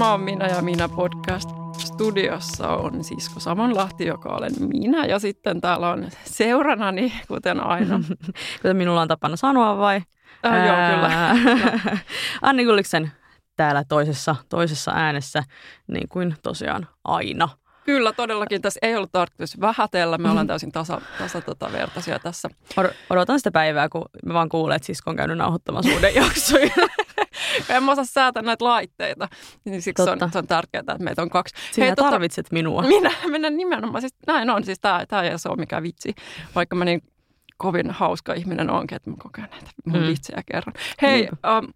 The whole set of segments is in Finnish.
Tämä on Minä ja Minä podcast. Studiossa on Sisko Samonlahti, joka olen minä. Ja sitten täällä on seuranani, kuten aina. kuten minulla on tapana sanoa vai? Äh, joo, kyllä. Anni Gulliksen täällä toisessa, toisessa äänessä, niin kuin tosiaan aina. Kyllä, todellakin. Tässä ei ollut tarkoitus vähätellä. Me ollaan täysin tasa, tasa tota, vertaisia tässä. Odotan sitä päivää, kun mä vaan kuulen, että sisko on käynyt nauhoittamassa uuden jaksoja. en mä osaa säätää näitä laitteita. Niin siksi on, se on tärkeää, että meitä on kaksi. Sinä Hei, tota, tarvitset tota, minua. Minä, minä nimenomaan. Siis, näin on. Siis tämä, tämä ei ole mikään vitsi. Vaikka mä niin kovin hauska ihminen onkin, että mä kokeen näitä mun mm. vitsejä kerran. Hei, um,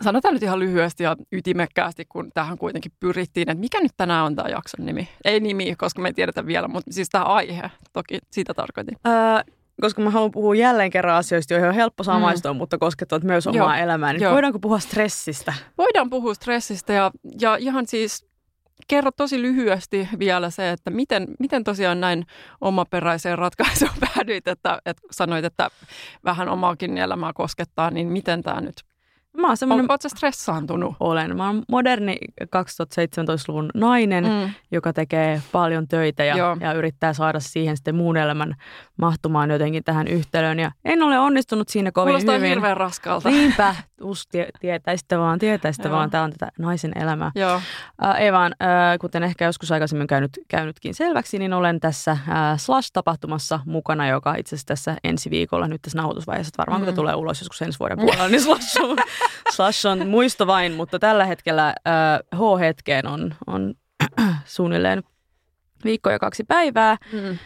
Sanotaan nyt ihan lyhyesti ja ytimekkäästi, kun tähän kuitenkin pyrittiin, että mikä nyt tänään on tämä jakson nimi. Ei nimi, koska me ei tiedetä vielä, mutta siis tämä aihe, toki sitä tarkoitin. Öö, koska mä haluan puhua jälleen kerran asioista, joihin on helppo mm. samaistua, mm. mutta koskettavat myös omaa Joo. elämää. Niin Joo. voidaanko puhua stressistä? Voidaan puhua stressistä ja, ja ihan siis kerro tosi lyhyesti vielä se, että miten, miten tosiaan näin omaperäiseen ratkaisuun päädyit, että, että sanoit, että vähän omaakin elämää koskettaa, niin miten tämä nyt Mä oon semmoinen... Oletko stressaantunut? Olen. Mä oon moderni 2017-luvun nainen, mm. joka tekee paljon töitä ja, ja yrittää saada siihen sitten muun elämän mahtumaan jotenkin tähän yhtälöön. Ja en ole onnistunut siinä kovin Kuulostaa hyvin. hirveän raskalta. Niinpä. Us, tie, tietäisitte vaan, tietäisitte vaan. Tämä on tätä naisen elämää. Joo. Äh, ei vaan, äh, kuten ehkä joskus aikaisemmin käynyt, käynytkin selväksi, niin olen tässä äh, Slash-tapahtumassa mukana, joka itse asiassa tässä ensi viikolla, nyt tässä nauhoitusvaiheessa, varmaan mm. kun tulee ulos joskus ensi vuoden puolella, niin Slash on Slash on muisto vain, mutta tällä hetkellä äh, H-hetkeen on, on suunnilleen viikko ja kaksi päivää. Mm.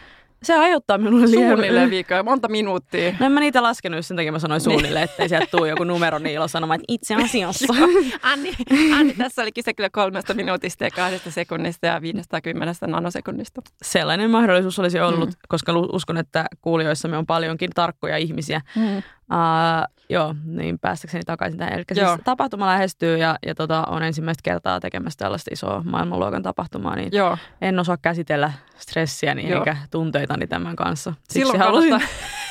Se aiheuttaa minulle liian... Suunnilleen viikkoja, monta minuuttia. No en mä niitä laskenut, sen takia mä sanoin suunnilleen, ettei sieltä tule joku numero niillä sanomaan, että itse asiassa. Anni, Anni, tässä oli kyse kyllä kolmesta minuutista ja kahdesta sekunnista ja 50 nanosekunnista. Sellainen mahdollisuus olisi ollut, mm. koska uskon, että kuulijoissamme on paljonkin tarkkoja ihmisiä. Mm. Uh, joo, niin päästäkseni takaisin tähän. Eli siis tapahtuma lähestyy ja, ja tota, on ensimmäistä kertaa tekemässä tällaista isoa maailmanluokan tapahtumaa, niin joo. en osaa käsitellä stressiäni joo. eikä tunteitani tämän kanssa. Siksi Silloin halusin... kannattaa...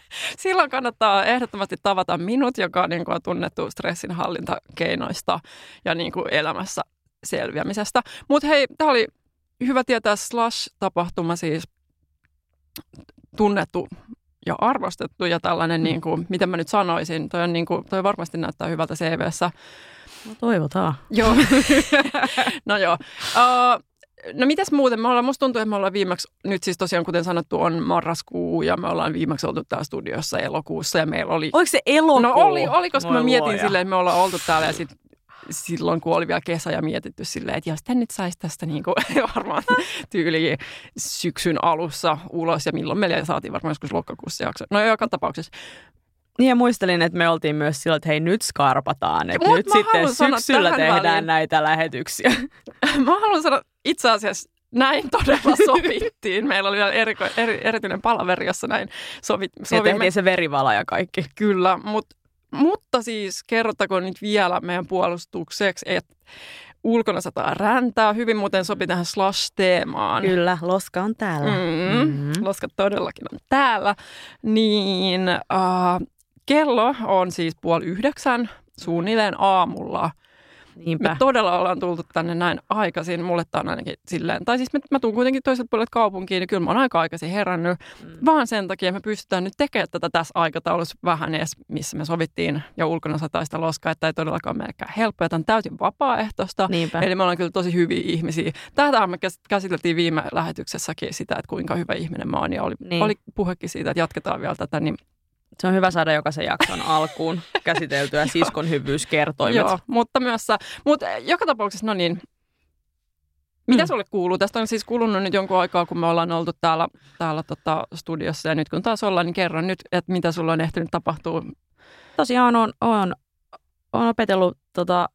Silloin kannattaa ehdottomasti tavata minut, joka on, niin kuin, tunnettu stressinhallintakeinoista ja niin kuin elämässä selviämisestä. Mutta hei, tämä oli hyvä tietää Slash-tapahtuma siis tunnettu ja arvostettu ja tällainen, mm. niin kuin, miten mä nyt sanoisin, toi, on, niin kuin, toi varmasti näyttää hyvältä CVssä. No toivotaan. Joo. no joo. Uh, No mitäs muuten? Me ollaan, musta tuntuu, että me ollaan viimeksi, nyt siis tosiaan kuten sanottu, on marraskuu ja me ollaan viimeksi oltu täällä studiossa elokuussa ja meillä oli... Oliko se elokuu? No oli, oli koska Moi mä mietin luoja. silleen, että me ollaan oltu täällä ja sitten silloin, kun oli vielä kesä ja mietitty silleen, että jos tämän nyt saisi tästä niin kuin, varmaan tyyliin syksyn alussa ulos ja milloin meillä saatiin varmaan joskus lokakuussa jakso. No joka tapauksessa. Niin ja muistelin, että me oltiin myös silloin, että hei nyt skarpataan, että Mut nyt sitten syksyllä tehdään väliin. näitä lähetyksiä. mä haluan sanoa itse asiassa näin todella sovittiin. Meillä oli vielä eri, eri, erityinen palaveri, jossa näin sovit, sovimme. Ja tehtiin se verivala ja kaikki. Kyllä, mutta mutta siis kerrottakoon nyt vielä meidän puolustukseksi, että ulkona sataa räntää. Hyvin muuten sopi tähän slash-teemaan. Kyllä, loska on täällä. Mm-hmm. Mm-hmm. Loska todellakin on täällä. Niin uh, kello on siis puoli yhdeksän suunnilleen aamulla – Niinpä. Me todella ollaan tultu tänne näin aikaisin. Mulle tämä on ainakin silleen, tai siis mä, mä tuun kuitenkin toiselta puolelta kaupunkiin, niin kyllä mä oon aika aikaisin herännyt. Mm. Vaan sen takia me pystytään nyt tekemään tätä tässä aikataulussa vähän edes, missä me sovittiin ja ulkona sataista loskaa, että ei todellakaan melkein helppoa. Tämä on täysin vapaaehtoista. Niinpä. Eli me ollaan kyllä tosi hyviä ihmisiä. Tätä me käsiteltiin viime lähetyksessäkin sitä, että kuinka hyvä ihminen mä oon. Ja oli, niin. oli puhekin siitä, että jatketaan vielä tätä, niin se on hyvä saada jokaisen jakson alkuun käsiteltyä siskon hyvyyskertoimet. Joo, mutta myös, mutta joka tapauksessa, no niin, mitä mm. sulle kuuluu? Tästä on siis kulunut nyt jonkun aikaa, kun me ollaan oltu täällä, täällä tota studiossa ja nyt kun taas ollaan, niin kerran nyt, että mitä sulla on ehtinyt tapahtua. Tosiaan on, on, on opetellut tota,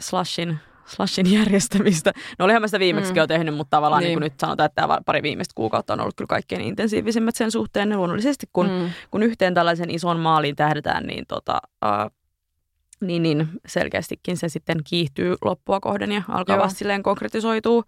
Slashin slashin järjestämistä. No olihan mä sitä viimeksi mm. jo tehnyt, mutta tavallaan niin. Niin nyt sanotaan, että tämä pari viimeistä kuukautta on ollut kyllä kaikkein intensiivisimmät sen suhteen. Ja luonnollisesti kun, mm. kun yhteen tällaisen ison maaliin tähdetään, niin tota, uh, niin, niin selkeästikin se sitten kiihtyy loppua kohden ja alkaa Joo. vasta silleen konkretisoituu,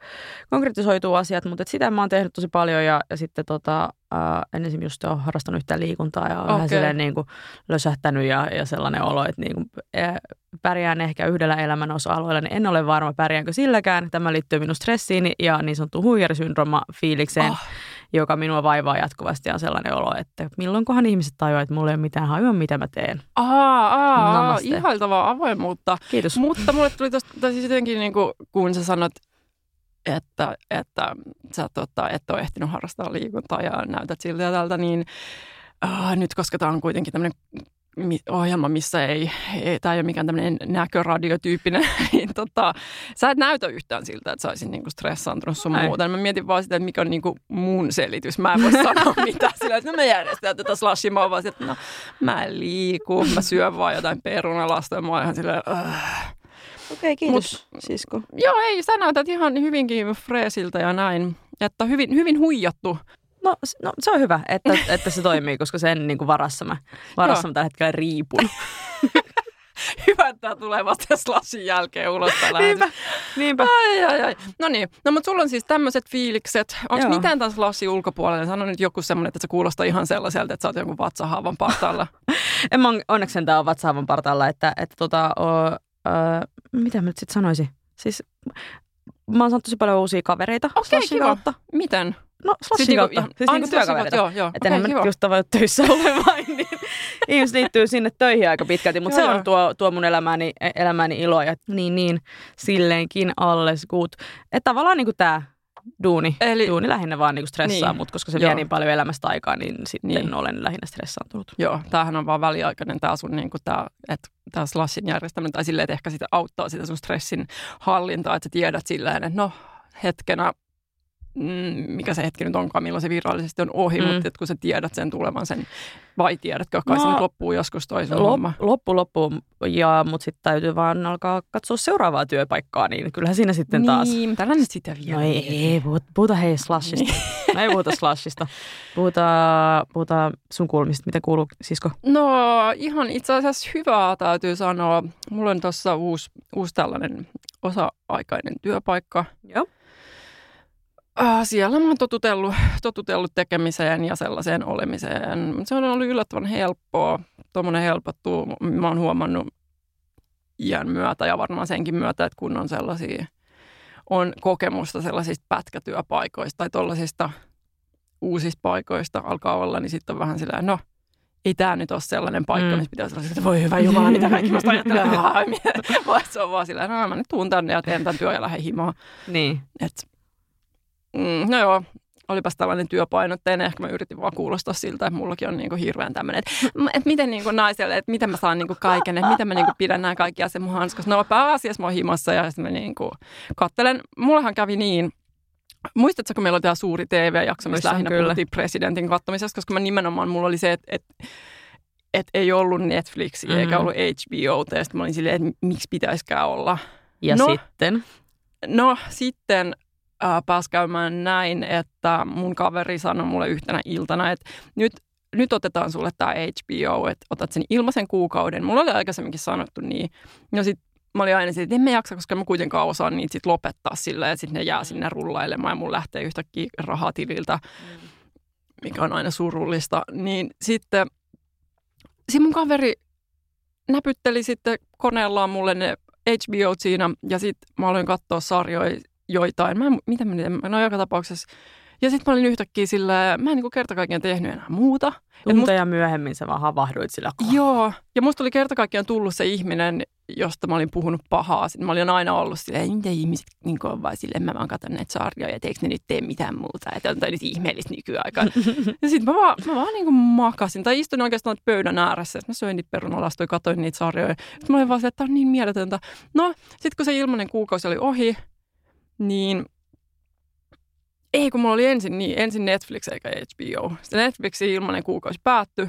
konkretisoituu asiat, mutta sitä mä oon tehnyt tosi paljon ja, ja sitten tota, ää, en esimerkiksi just ole harrastanut yhtään liikuntaa ja okay. vähän silleen niin kuin lösähtänyt ja, ja sellainen olo, että niin kuin, ää, pärjään ehkä yhdellä elämän osa-alueella, niin en ole varma pärjäänkö silläkään. Tämä liittyy minun stressiini ja niin sanottu huijarisyndroma fiilikseen. Oh joka minua vaivaa jatkuvasti on sellainen olo, että milloinkohan ihmiset tajuaa, että mulla ei ole mitään hajua, mitä mä teen. Aa, aa, ihailtavaa avoimuutta. Kiitos. Mutta mulle tuli tuosta siis jotenkin, niin kuin, kun sä sanot, että, että sä tota, et ole ehtinyt harrastaa liikuntaa ja näytät siltä ja tältä, niin äh, nyt koska tämä on kuitenkin tämmöinen ohjelma, missä ei, ei tämä ei ole mikään tämmöinen näköradiotyyppinen, niin tota, sä et näytä yhtään siltä, että sä olisit niinku stressaantunut sun ei. muuta. Mä mietin vaan sitä, että mikä on niinku mun selitys. Mä en voi sanoa mitään sillä, että no mä järjestän tätä slashia. Mä vaan että no mä en liiku, mä syön vaan jotain perunalasta ja mä oon ihan silleen, äh. Okei, okay, kiitos Mut, sisko. Joo, ei, sä näytät ihan hyvinkin freesiltä ja näin. Että hyvin, hyvin huijattu No, no se on hyvä, että, että se toimii, koska sen niin kuin varassa mä, varassa mä tällä hetkellä riipun. hyvä, että tämä tulee vasta slashin jälkeen ulos Niinpä, niinpä. Ai, ai, ai. No niin, no mutta sulla on siis tämmöiset fiilikset. Onko mitään tämän slashin ulkopuolella? Sano nyt joku semmoinen, että se kuulostaa ihan sellaiselta, että sä oot jonkun vatsahaavan partaalla. en mä onneksi sentään ole vatsahaavan partaalla, että, että tota, o, ö, mitä mä nyt sitten sanoisin? Siis mä oon saanut tosi paljon uusia kavereita Okei, okay, kiva. Kautta. Miten? No slashin siis kautta. Niinku, siis niinku työkavereita. Joo, joo. Että okay, enhän just tavoin töissä olemaan, niin ihmiset liittyy sinne töihin aika pitkälti. Mutta se on tuo, tuo mun elämäni, elämäni ilo ja niin, niin silleenkin alles good. Että tavallaan niin kuin tämä duuni, Eli, duuni lähinnä vaan niinku stressaa, niin, mutta koska se Joo. vie niin paljon elämästä aikaa, niin sitten niin. olen lähinnä stressaantunut. Joo, tämähän on vaan väliaikainen tämä sun niinku tää, että tämä slashin järjestäminen tai silleen, että ehkä sitä auttaa sitä sun stressin hallintaa, että sä tiedät silleen, että no hetkenä mikä se hetki nyt onkaan, milloin se virallisesti on ohi, mm. mutta kun sä tiedät sen tulevan sen, vai tiedätkö, kai no, se nyt loppuu joskus toisen lop, homma. Loppu, loppu, ja, mutta sitten täytyy vaan alkaa katsoa seuraavaa työpaikkaa, niin kyllähän siinä sitten niin, taas. Niin, tällä nyt sitä vielä. No ei, ei puhuta, puhuta hei slashista. Niin. no ei puhuta slashista. Puhuta, puhuta sun kuulumista. Mitä kuuluu, sisko? No ihan itse asiassa hyvää täytyy sanoa. Mulla on tuossa uusi, uusi tällainen osa-aikainen työpaikka. Joo. Äh, siellä mä oon totutellut, totutellut tekemiseen ja sellaiseen olemiseen. Se on ollut yllättävän helppoa. Tuommoinen helpottuu. Mä oon huomannut iän myötä ja varmaan senkin myötä, että kun on sellaisia, on kokemusta sellaisista pätkätyöpaikoista tai tuollaisista uusista paikoista alkaa olla, niin sitten on vähän sillä no, ei tämä nyt ole sellainen paikka, mm. missä pitäisi olla että voi hyvä Jumala, mitä kaikki musta ajattelee. Vaan se on vaan sillä no mä nyt tuun tänne ja teen tämän työ ja lähden himaan. Niin. Et Mm, no joo, olipas tällainen työpainotteinen. Ehkä mä yritin vaan kuulostaa siltä, että mullakin on niinku hirveän tämmöinen, että, että miten niinku naiselle, että miten mä saan niinku kaiken, että miten mä niinku pidän nämä kaikki asiat mun hanskassa. No pääasiassa mä oon himassa ja sitten mä niinku kattelen. Mullahan kävi niin, Muistatko, kun meillä oli tämä suuri TV-jakso, missä lähinnä kyllä. puhuttiin presidentin katsomisesta, koska mä nimenomaan, mulla oli se, että, että et ei ollut Netflix mm-hmm. eikä ollut HBO, ja sitten mä olin silleen, että miksi pitäisikään olla. Ja no, sitten? No sitten äh, pääsi käymään näin, että mun kaveri sanoi mulle yhtenä iltana, että nyt, nyt otetaan sulle tämä HBO, että otat sen ilmaisen kuukauden. Mulla oli aikaisemminkin sanottu niin. Ja sitten mä olin aina että en mä jaksa, koska mä kuitenkaan osaan niitä sit lopettaa sillä että sitten ne jää sinne rullailemaan ja mun lähtee yhtäkkiä rahaa tililtä, mikä on aina surullista. Niin sitten sit mun kaveri näpytteli sitten koneellaan mulle ne HBO siinä ja sitten mä aloin katsoa sarjoja joitain. Mä, mitä mä nyt, no joka tapauksessa. Ja sitten mä olin yhtäkkiä sillä, mä en niin kerta kaikkiaan tehnyt enää muuta. Tunteja musta, myöhemmin sä vaan havahduit sillä kohdalla. Joo, ja musta oli kerta kaikkiaan tullut se ihminen, josta mä olin puhunut pahaa. Sitten mä olin aina ollut silleen, mitä ihmiset niin on vaan silleen, mä vaan katson näitä sarjoja, että eikö ne nyt tee mitään muuta, että on toi nyt ihmeellistä nykyaikaan. ja sitten mä vaan, mä vaan niin kuin makasin, tai istuin oikeastaan pöydän ääressä, että mä söin niitä perunalastoja, katsoin niitä sarjoja. Sitten mä olin vaan silleen, että tämä on niin mieletöntä. No, sitten kun se ilmanen kuukausi oli ohi, niin ei, kun mulla oli ensin, niin, ensin Netflix eikä HBO. Sitten Netflixin ilmainen kuukausi päättyi.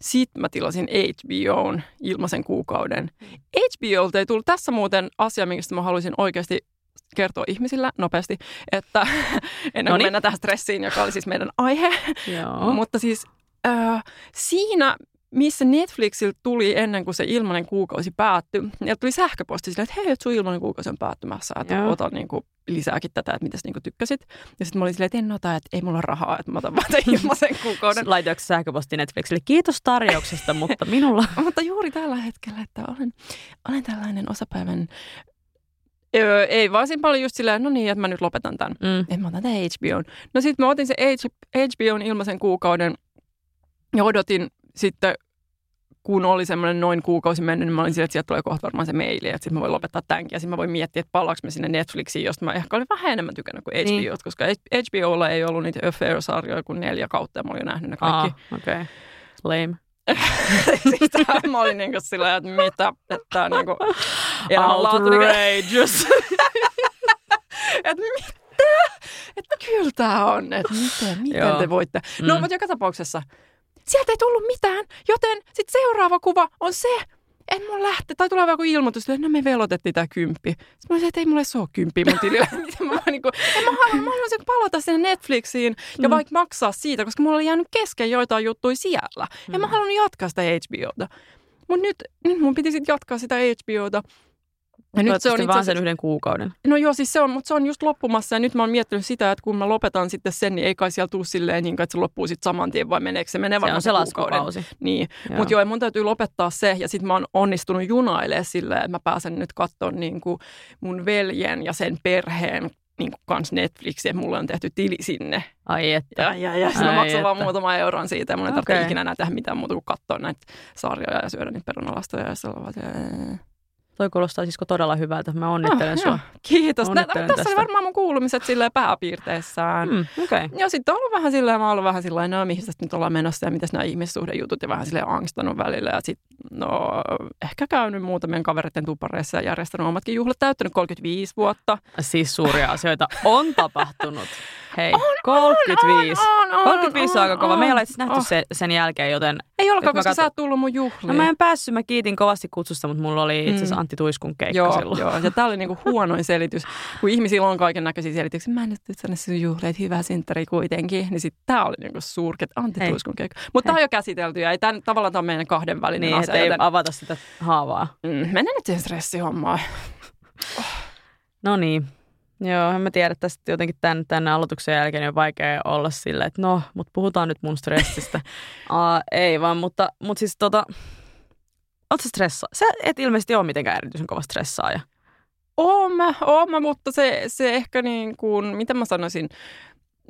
Sitten mä tilasin HBOn ilmaisen kuukauden. HBOlta ei tullut tässä muuten asia, mistä mä haluaisin oikeasti kertoa ihmisille nopeasti, että ennen kuin mennään tähän stressiin, joka oli siis meidän aihe. Joo. Mutta siis äh, siinä missä Netflixiltä tuli ennen kuin se ilmainen kuukausi päättyi, ja tuli sähköposti sille, että hei, sun ilmainen kuukausi on päättymässä, että Joo. ota niin kuin, lisääkin tätä, että mitäs niin kuin, tykkäsit. Ja sitten mä olin silleen, että en ota, että ei mulla ole rahaa, että mä otan vaan ilmaisen kuukauden. Laitoiko sähköposti Netflixille? Kiitos tarjouksesta, mutta minulla... mutta juuri tällä hetkellä, että olen, olen tällainen osapäivän Öö, ei, vaan siinä paljon just silleen, no niin, että mä nyt lopetan tämän. Mm. Että mä otan tämän HBO. No sitten mä otin se HBOn ilmaisen kuukauden ja odotin sitten, kun oli semmoinen noin kuukausi mennyt, niin mä olin sille, että sieltä tulee kohta varmaan se maili, että sitten mä voin lopettaa tämänkin. Ja sitten mä voin miettiä, että palaaks mä sinne Netflixiin, josta mä ehkä olin vähän enemmän tykännyt kuin HBO, niin. koska HBOlla ei ollut niitä Affair-sarjoja kuin neljä kautta, ja mä olin jo nähnyt ne kaikki. Ah, okei. Okay. Lame. Sitten mä olin niinku sillä että mitä, että niinku Outrageous. että mitä? Että kyllä tää on, että miten, miten te voitte. No, mm. mutta joka tapauksessa sieltä ei tullut mitään, joten sitten seuraava kuva on se, en mun lähte, tai tulee joku ilmoitus, että no me velotettiin tämä kymppi. Sitten mä olisin, että ei mulle se ole kymppi mun tilillä. mä, niin kuin, en mä, haluan, mä haluaisin palata sinne Netflixiin ja mm. vaikka maksaa siitä, koska mulla oli jäänyt kesken joitain juttuja siellä. Mm. Ja mä haluan jatkaa sitä HBOta. Mutta nyt, nyt mun piti sitten jatkaa sitä HBOta. Ja nyt se on itse vaan sen yhden kuukauden. No joo, siis se on, mutta se on just loppumassa ja nyt mä oon miettinyt sitä, että kun mä lopetan sitten sen, niin ei kai siellä tule silleen, niin, että se loppuu sitten saman tien, vai meneekö se menee se, on se laskukausi. Niin, mutta joo, mun täytyy lopettaa se ja sitten mä oon onnistunut junailemaan silleen, että mä pääsen nyt katsoa niin kuin mun veljen ja sen perheen niin kuin kans Netflixiin, mulle on tehty tili sinne. Ai että. Ja, ja, ja mä maksan vaan muutama euron siitä ja mun ei okay. tarvitse ikinä enää tehdä mitään muuta kuin katsoa näitä sarjoja ja syödä niitä perunalastoja ja sellaisia. Toi kuulostaa siis todella hyvältä. Mä onnittelen oh, sua. Joo. Kiitos. Onnittelen tässä oli varmaan mun kuulumiset silleen pääpiirteissään. Mm, okay. Ja sitten on ollut vähän silleen, mä oon ollut vähän silleen, no mihin nyt ollaan menossa ja miten nämä ihmissuhdejutut ja vähän silleen angstanut välillä. Ja sitten no ehkä käynyt muutamien kavereiden tupareissa ja järjestänyt omatkin juhlat täyttänyt 35 vuotta. Siis suuria asioita on tapahtunut. Hei, on, 35. On, on, on, 35 on, on aika kova. Me ei ole itse nähty se, sen jälkeen, joten... Ei olekaan, koska kat... sä oot tullut mun juhliin. No, mä en päässyt, mä kiitin kovasti kutsusta, mutta mulla oli itse asiassa mm. Antti Tuiskun keikka joo, silloin. Joo, ja tää oli niinku huonoin selitys. Kun ihmisillä on kaiken näköisiä selityksiä, mä en nyt tänne sun juhliin, että hyvä sintteri kuitenkin. Niin sitten tää oli niinku surket Antti Hei. Tuiskun keikka. Mutta tää on jo käsitelty ja ei tämän, tavallaan tämä on meidän kahden välinen niin, asia. ei joten... avata sitä haavaa. Mm, mennään nyt siihen stressihommaan. No niin, Joo, en mä tiedä tästä jotenkin tämän, tämän aloituksen jälkeen on vaikea olla silleen, että no, mutta puhutaan nyt mun stressistä. uh, ei vaan, mutta, mutta siis tota, oot sä stressaa? Sä et ilmeisesti ole mitenkään erityisen kova stressaaja. Oon mä, oon mä, mutta se, se ehkä niin kuin, miten mä sanoisin,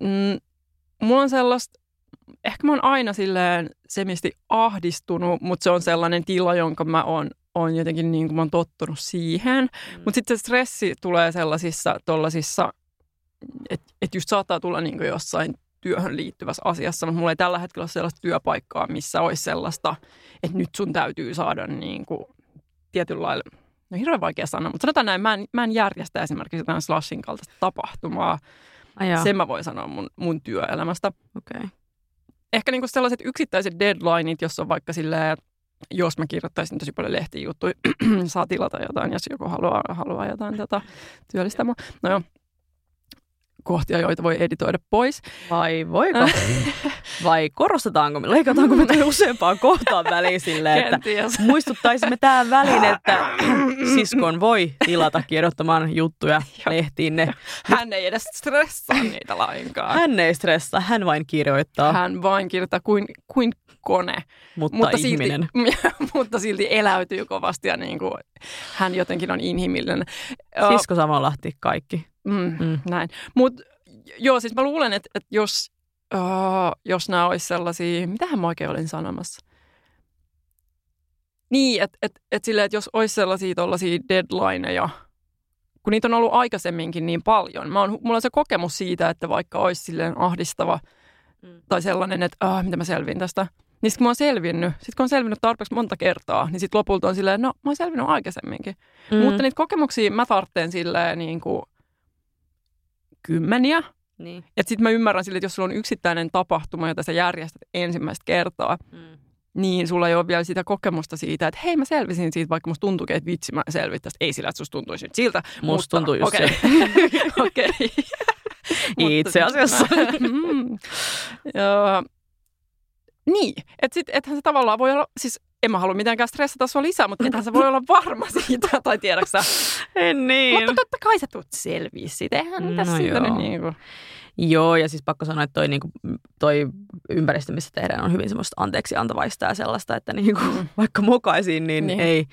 mm, mulla on sellaista, ehkä mä oon aina silleen semisti ahdistunut, mutta se on sellainen tila, jonka mä oon on jotenkin niin kuin mä oon tottunut siihen. Mm. Mutta sitten se stressi tulee sellaisissa tollasissa, että et just saattaa tulla niin kuin jossain työhön liittyvässä asiassa, mutta mulla ei tällä hetkellä ole sellaista työpaikkaa, missä olisi sellaista, että nyt sun täytyy saada niin kuin tietyllä lailla, no hirveän vaikea sanoa, mutta sanotaan näin, mä en, mä en järjestä esimerkiksi jotain slashin kaltaista tapahtumaa. Ajaa. Sen mä voin sanoa mun, mun työelämästä. Okay. Ehkä niin kuin sellaiset yksittäiset deadlineit, jos on vaikka silleen, jos mä kirjoittaisin tosi paljon lehtijuttuja, saa tilata jotain, jos joku haluaa, haluaa jotain tota, työllistä mua. No joo, kohtia, joita voi editoida pois. Vai voiko? Vai korostetaanko me, leikataanko me useampaan kohtaan väliin silleen, että muistuttaisimme tämän välin, että siskon voi tilata kirjoittamaan juttuja lehtiin. Ne. Hän ei edes stressaa niitä lainkaan. Hän ei stressaa, hän vain kirjoittaa. Hän vain kirjoittaa kuin, kuin kone. Mutta, mutta ihminen. Silti, mutta silti eläytyy kovasti ja niin kuin, hän jotenkin on inhimillinen. Sisko Samonlahti, kaikki. Mm, mm. Näin. Mutta joo, siis mä luulen, että, että jos, uh, jos nämä olisi sellaisia, mitähän mä oikein olin sanomassa? Niin, että et, et silleen, että jos olisi sellaisia tollaisia deadlineja, kun niitä on ollut aikaisemminkin niin paljon. Mä on, mulla on se kokemus siitä, että vaikka olisi silleen ahdistava mm. tai sellainen, että ah, mitä mä selvin tästä. Niin sitten kun mä oon selvinnyt, sit kun on selvinnyt tarpeeksi monta kertaa, niin sitten lopulta on silleen, no mä oon selvinnyt aikaisemminkin. Mm. Mutta niitä kokemuksia mä tarvitsen silleen niin kuin kymmeniä. Niin. Että sitten mä ymmärrän sille, että jos sulla on yksittäinen tapahtuma, jota sä järjestät ensimmäistä kertaa, mm. niin sulla ei ole vielä sitä kokemusta siitä, että hei mä selvisin siitä, vaikka musta tuntuu, että vitsi mä selvittäisin. Ei sillä, että susta tuntuisi nyt siltä. Musta mutta, tuntuu just okay. Okei. okay. Itse asiassa. mm, joo. Niin, että sit, ethän se tavallaan voi olla, siis en mä halua mitenkään stressata sua lisää, mutta ethän se voi olla varma siitä, tai tiedäksä. En niin. Mutta totta kai sä tulet selviä siitä, eihän no tässä siitä nyt niin kuin. Joo, ja siis pakko sanoa, että toi, niinku, toi ympäristö, missä tehdään, on hyvin semmoista anteeksi antavaista ja sellaista, että niinku, mm. vaikka mokaisiin, niin, niin. ei,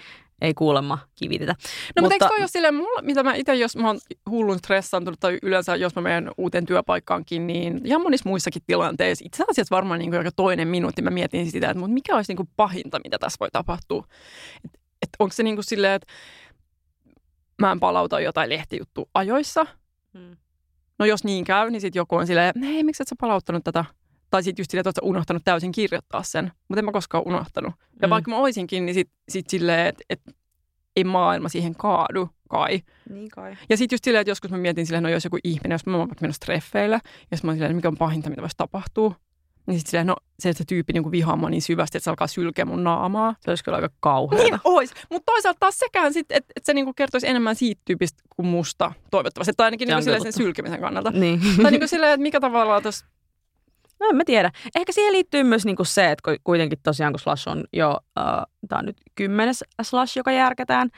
ei kuulemma kivitetä. No mutta, mutta eikö toi ole silleen, mulla, mitä mä itse, jos mä oon hullun stressaantunut tai yleensä jos mä menen uuteen työpaikkaankin, niin ja monissa muissakin tilanteissa, itse asiassa varmaan niin kuin toinen minuutti mä mietin sitä, että mutta mikä olisi niin kuin pahinta, mitä tässä voi tapahtua. Että et onko se niin kuin silleen, että mä en palauta jotain lehtijuttu ajoissa. Hmm. No jos niin käy, niin sitten joku on silleen, hei, miksi et sä palauttanut tätä tai sitten just silleen, että unohtanut täysin kirjoittaa sen. Mutta en mä koskaan unohtanut. Ja mm. vaikka mä oisinkin, niin sitten sit silleen, että et, ei maailma siihen kaadu kai. Niin kai. Ja sitten just silleen, että joskus mä mietin silleen, no jos joku ihminen, jos mä oon menossa treffeille, ja mä oon silleen, mikä on pahinta, mitä voisi tapahtua. Niin sitten silleen, no se, että se tyyppi niinku vihaa mua niin syvästi, että se alkaa sylkeä mun naamaa. Se olisi kyllä aika kauheaa. Niin ois. Mutta toisaalta taas sekään sitten, että et se niinku kertoisi enemmän siitä tyypistä kuin musta, toivottavasti. Tai ainakin niinku silleen sen sylkemisen kannalta. Niin. Tai niinku silleen, että mikä tavallaan tuossa No en mä tiedä. Ehkä siihen liittyy myös niinku se, että kuitenkin tosiaan kun Slash on jo, äh, tämä on nyt kymmenes Slash, joka järketään,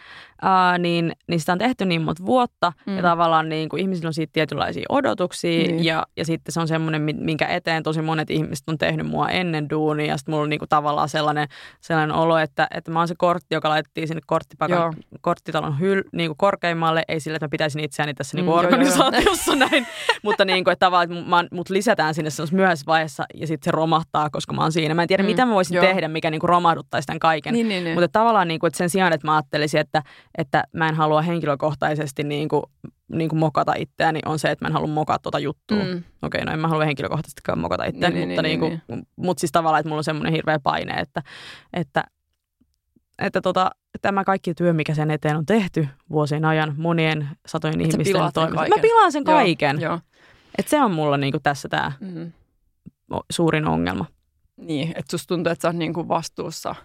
äh, niin, niin sitä on tehty niin monta vuotta mm. ja tavallaan niin kuin ihmisillä on siitä tietynlaisia odotuksia niin. ja, ja sitten se on semmoinen, minkä eteen tosi monet ihmiset on tehnyt mua ennen duunia ja sitten mulla on niin kuin tavallaan sellainen, sellainen olo, että, että mä oon se kortti, joka laitettiin sinne korttipakan, korttitalon hyl, niin kuin korkeimmalle, ei sille, että mä pitäisin itseäni tässä niin kuin mm, organisaatiossa jo, jo. näin, mutta niin kuin, että tavallaan, että mä, mut lisätään sinne myöhäisessä vaiheessa ja sitten se romahtaa, koska mä oon siinä. Mä en tiedä, mm, mitä mä voisin joo. tehdä, mikä niin kuin romahduttaisi tämän kaiken. Niin, niin, niin. Mutta tavallaan niin kuin, että sen sijaan, että mä ajattelisin, että, että mä en halua henkilökohtaisesti niin kuin, niin kuin mokata itseäni, on se, että mä en halua mokata tuota juttua. Mm. Okei, no en mä halua henkilökohtaisesti mokata itseäni, niin, mutta, niin, niin, niin, niin. Mut siis tavallaan, että mulla on semmoinen hirveä paine, että, että, että tota, tämä kaikki työ, mikä sen eteen on tehty vuosien ajan, monien satojen Et ihmisten toimesta. Mä pilaan sen kaiken. Joo, joo. Et se on mulla niinku tässä tämä mm. suurin ongelma. Niin, että susta tuntuu, että sä oot niinku vastuussa.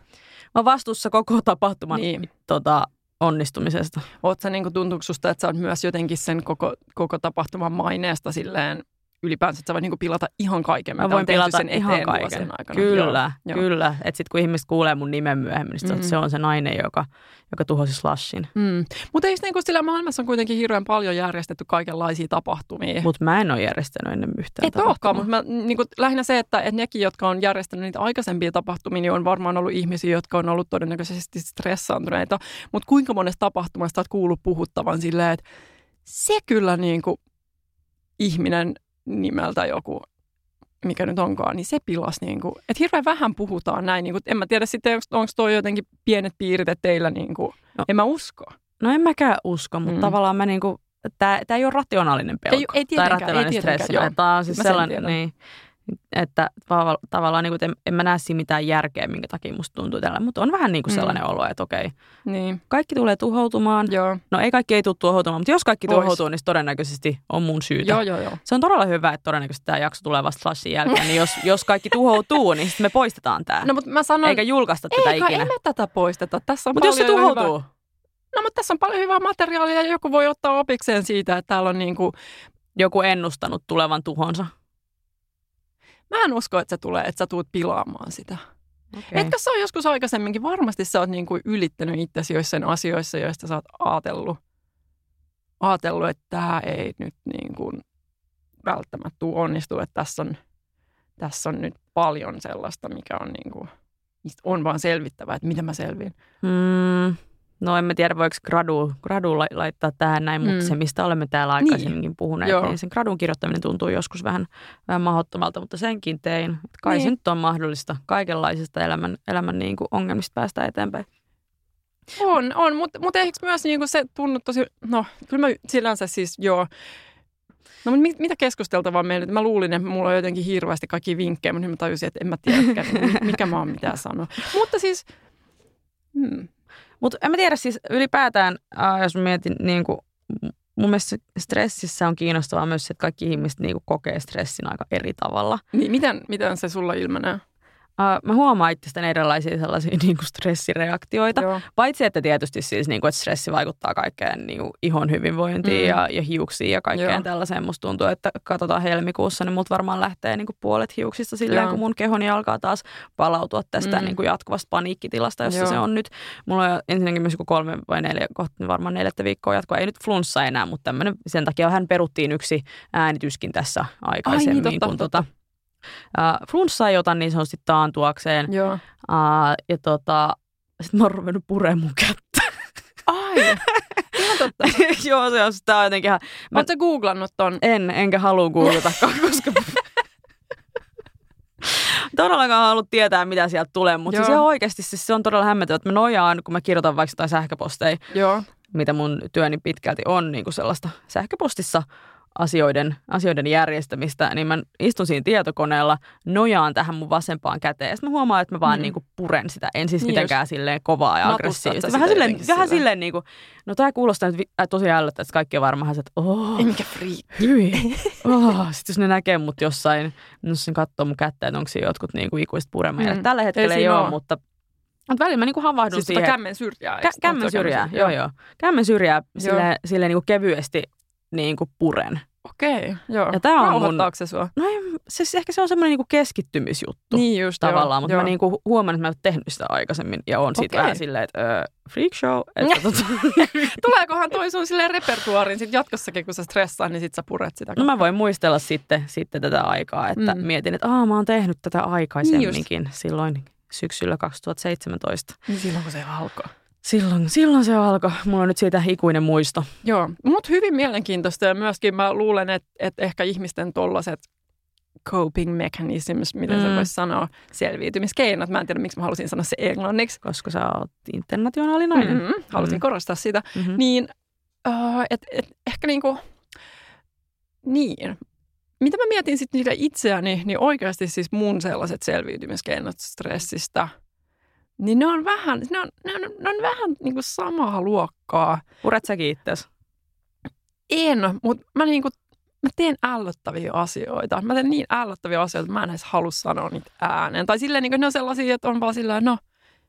Mä oon vastuussa koko tapahtuman niin. tota, onnistumisesta. Oot sä niinku, tuntuuko susta, että sä oot myös jotenkin sen koko, koko tapahtuman maineesta silleen ylipäänsä, että sä voit niinku pilata ihan kaiken, mitä Mä voin pilata sen ihan kaiken. Aikana. Kyllä, Joo. kyllä. Että sitten kun ihmiset kuulee mun nimen myöhemmin, niin mm. se on se nainen, joka, joka tuhosi slashin. Mm. Mutta eikö niinku sillä maailmassa on kuitenkin hirveän paljon järjestetty kaikenlaisia tapahtumia? Mutta mä en ole järjestänyt ennen yhtään Et olekaan, mutta niinku, lähinnä se, että et nekin, jotka on järjestänyt niitä aikaisempia tapahtumia, niin on varmaan ollut ihmisiä, jotka on ollut todennäköisesti stressaantuneita. Mutta kuinka monesta tapahtumasta olet kuullut puhuttavan silleen, että se kyllä niinku ihminen nimeltä joku, mikä nyt onkaan, niin se pilas. Niin kuin, että hirveän vähän puhutaan näin. Niin kuin, en mä tiedä sitten, onko toi jotenkin pienet piirteet teillä, niin kuin, no, en mä usko. No en mäkään usko, mutta mm. tavallaan mä niin kuin, tämä ei ole rationaalinen pelko. Ei, ei tietenkään, tai rationaalinen ei stressi. Tämä on siis sellainen, niin, että tavallaan niin kuin, en, en mä näe siinä mitään järkeä, minkä takia musta tuntuu tällä. Mutta on vähän niin kuin mm. sellainen mm. olo, että okei, niin. kaikki tulee tuhoutumaan. Joo. No ei kaikki ei tule tuhoutumaan, mutta jos kaikki Vois. tuhoutuu, niin se todennäköisesti on mun syytä. Joo, joo, joo. Se on todella hyvä, että todennäköisesti tämä jakso tulee vasta Slashin jälkeen. niin jos, jos kaikki tuhoutuu, niin sitten me poistetaan tämä. No, mutta mä sanon, Eikä julkaista tätä eikä, ikinä. Ei me tätä poisteta. Tässä on mutta jos se tuhoutuu? Hyvä... No, mutta tässä on paljon hyvää materiaalia ja joku voi ottaa opikseen siitä, että täällä on niin kuin... Joku ennustanut tulevan tuhonsa. Mä en usko, että se tulee, että sä tuut pilaamaan sitä. Okay. Etkö sä ole joskus aikaisemminkin, varmasti sä oot niin kuin ylittänyt itsesi joissain asioissa, joista sä oot ajatellut, ajatellut että tämä ei nyt niin kuin välttämättä tule onnistu, että tässä on, tässä on nyt paljon sellaista, mikä on niin kuin, mistä on vaan selvittävä, että mitä mä selviin. Hmm. No en mä tiedä, voiko gradu, gradu laittaa tähän näin, mutta mm. se, mistä olemme täällä niin. aikaisemminkin niin. puhuneet, Joo. niin sen gradun kirjoittaminen tuntuu joskus vähän, vähän mahdottomalta, mutta senkin tein. Kai niin. se nyt on mahdollista kaikenlaisista elämän, elämän niin kuin ongelmista päästä eteenpäin. On, on mutta mut eikö myös niin kuin se tunnu tosi, no kyllä mä sillänsä siis joo, No mutta mit, mitä keskusteltavaa meillä? Mä luulin, että mulla on jotenkin hirveästi kaikki vinkkejä, mutta mä tajusin, että en mä tiedä, mikä mä oon mitään sanoa. Mutta siis, hmm, mutta en mä tiedä siis ylipäätään, äh, jos mietin niin kuin, mun mielestä stressissä on kiinnostavaa myös se, että kaikki ihmiset niin kuin, kokee stressin aika eri tavalla. Niin, miten, miten se sulla ilmenee? Uh, mä huomaan itsestäni erilaisia sellaisia niin kuin stressireaktioita. Joo. Paitsi, että tietysti siis, niin kuin, että stressi vaikuttaa kaikkeen niin kuin, ihon hyvinvointiin mm. ja, ja hiuksiin ja kaikkeen Joo. tällaiseen. Musta tuntuu, että katsotaan helmikuussa, niin mut varmaan lähtee niin kuin, puolet hiuksista silleen, Joo. kun mun kehoni alkaa taas palautua tästä mm. niin kuin, jatkuvasta paniikkitilasta, jossa Joo. se on nyt. Mulla on ensinnäkin myös kolme vai neljä, kohta varmaan neljättä viikkoa jatkoa. Ei nyt flunssa enää, mutta tämmöinen, sen takia hän peruttiin yksi äänityskin tässä aikaisemmin. Ai, niin, totta, kun, totta. Tota, Uh, flunssa ei ota niin sanotusti taantuakseen. Joo. Uh, ja tota, sit mä oon ruvennut puree mun kättä. Ai, ihan totta. Joo, se on sitä jotenkin ihan... Mä... Oletko googlannut ton? En, enkä halua googlata, koska... todellakaan halua tietää, mitä sieltä tulee, mutta siis ihan oikeasti siis se on todella hämmentävä, että mä nojaan, kun mä kirjoitan vaikka jotain sähköposteja, Joo. mitä mun työni pitkälti on niin kuin sellaista sähköpostissa asioiden, asioiden järjestämistä, niin mä istun siinä tietokoneella, nojaan tähän mun vasempaan käteen. Ja sitten mä huomaan, että mä vaan mm. niinku puren sitä. En siis niin mitenkään just. silleen kovaa ja aggressiivista. Vähän silleen, vähän silleen niinku, no tää kuulostaa nyt äh, tosi ällöttä, että kaikki on varmaan että oh, mikä friikki. Hyi. Oh. Sitten jos ne näkee mut jossain, no sen katsoo mun kättä, että onko siinä jotkut niinku ikuiset puremaan. Mm. Tällä hetkellä ei, ei ole, mutta mutta välillä mä niinku havahdun siis siihen. kämmen syrjää. Kä- kämmen syrjää, joo joo. Kämmen syrjää sille, sille niinku kevyesti niin kuin puren. Okei, joo. Ja tää on mun... se sua? No ei, siis ehkä se on semmoinen niinku keskittymisjuttu niin just, tavallaan, joo, mutta joo. mä niinku huomaan, että mä en ole tehnyt sitä aikaisemmin ja on siitä vähän silleen, että uh, freak show. Että tota... Tuleekohan toi sun silleen repertuaariin sit jatkossakin, kun sä stressaat, niin sit sä puret sitä. No mä voin muistella sitten, sitten tätä aikaa, että mm. mietin, että Aa, mä oon tehnyt tätä aikaisemminkin niin silloin syksyllä 2017. Niin silloin kun se alkoi. Silloin, silloin se alkoi. Mulla on nyt siitä ikuinen muisto. Joo, mutta hyvin mielenkiintoista ja myöskin mä luulen, että, että ehkä ihmisten tollaset coping mechanisms, miten mm. se voisi sanoa, selviytymiskeinot. Mä en tiedä, miksi mä halusin sanoa se englanniksi. Koska sä oot internationaalinainen. Mm-hmm. Halusin mm. korostaa sitä. Mm-hmm. Niin, uh, että et, ehkä niinku, niin. Mitä mä mietin sitten niitä itseäni, niin oikeasti siis mun sellaiset selviytymiskeinot stressistä – niin ne on vähän, ne on, ne on, ne on vähän niin kuin samaa luokkaa. Puret säkin itses? En, mutta mä, niin kuin, mä teen ällöttäviä asioita. Mä teen niin ällöttäviä asioita, että mä en edes halua sanoa niitä ääneen. Tai silleen, niin kuin, ne on sellaisia, että on vaan silleen, no,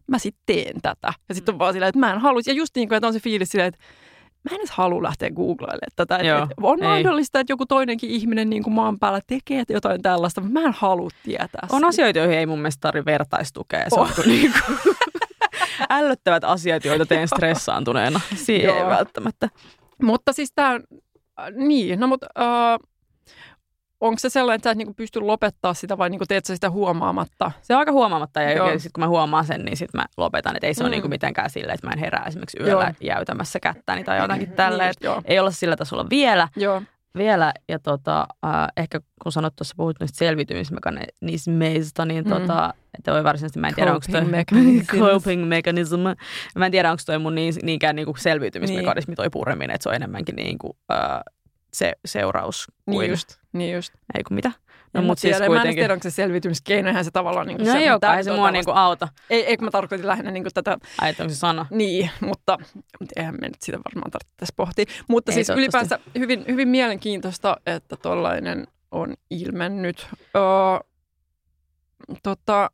mä sitten teen tätä. Ja sitten on vaan silleen, että mä en halua. Ja just niin kuin, että on se fiilis silleen, että mä en edes halua lähteä googlailemaan tätä. Joo, et on ei. mahdollista, että joku toinenkin ihminen niin kuin maan päällä tekee jotain tällaista, mutta mä en halua tietää. On sitä. asioita, joihin ei mun mielestä tarvitse vertaistukea. Se oh. on niin kuin ällöttävät asiat, joita teen stressaantuneena. Siihen ei välttämättä. Mutta siis tämä, niin, no mutta uh, onko se sellainen, että sä et niinku pysty lopettaa sitä vai niinku teet sä sitä huomaamatta? Se on aika huomaamatta ja sitten kun mä huomaan sen, niin sitten mä lopetan. Että ei se mm. ole niinku mitenkään silleen, että mä en herää esimerkiksi yöllä Joo. jäytämässä kättäni tai jotakin niin, tälleen. niin, ei olla sillä tasolla vielä. Joo. Vielä, ja tota, äh, ehkä kun sanot tuossa, puhut noista selviytymismekanismeista, niin mm. tota, että voi varsinaisesti, mä en tiedä, onko toi coping mechanism. Mä en tiedä, onko toi mun niin, niinkään niinku selviytymismekanismi niin. toi pureminen, että se on enemmänkin niinku, äh, se seuraus niin kuin... Niin just, niin just. Ei kun mitä? No, mutta siis kuitenkin... Mä en tiedä, onko se selviytymiskeino, eihän se tavallaan niin kuin no se, ei olekaan, ei se mua niin kuin auta. Ei, ei kun mä tarkoitin lähinnä niin kuin tätä... Ai, onko se sana? Niin, mutta, mutta eihän me nyt sitä varmaan tarvitse tässä pohtia. Mutta ei siis ylipäänsä hyvin, hyvin mielenkiintoista, että tollainen on ilmennyt. Öö, tota,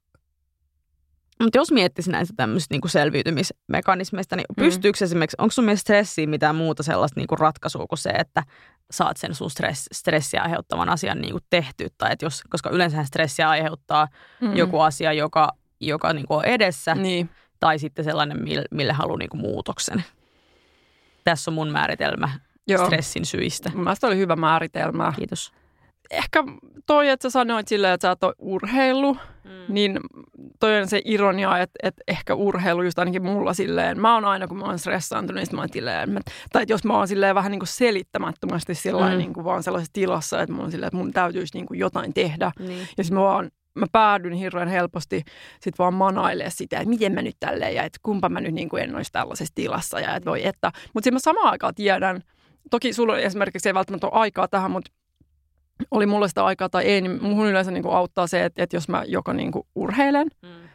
mutta jos miettisi näistä tämmöisistä niinku selviytymismekanismeista, niin mm. pystyykö esimerkiksi, onko sun mielestä stressiä mitään muuta sellaista niinku ratkaisua kuin se, että saat sen sun stress, stressiä aiheuttavan asian niinku tehty? Tai että jos, koska yleensä stressiä aiheuttaa mm. joku asia, joka, joka niinku on edessä, niin. tai sitten sellainen, mille, mille haluaa niinku muutoksen. Tässä on mun määritelmä Joo. stressin syistä. Mielestäni oli hyvä määritelmä. Kiitos. Ehkä toi, että sä sanoit silleen, että sä oot urheilu, mm. niin toi on se ironia, että, että ehkä urheilu just ainakin mulla silleen, mä oon aina kun mä oon stressaantunut, niin mä oon silleen, mä, tai jos mä oon silleen vähän niin kuin selittämättömästi sillä mm. niin kuin vaan sellaisessa tilassa, että, oon silleen, että mun täytyisi niin kuin jotain tehdä. Niin. Ja sitten mä vaan mä päädyn hirveän helposti sit vaan manailemaan sitä, että miten mä nyt tälleen ja että kumpa mä nyt niin kuin en olisi tällaisessa tilassa ja että voi että. Mutta sitten mä samaan aikaan tiedän, toki sulla esimerkiksi ei välttämättä ole aikaa tähän, mutta oli mulle sitä aikaa tai ei, niin muhun yleensä niin kuin auttaa se, että, että jos mä joko niin kuin urheilen mm.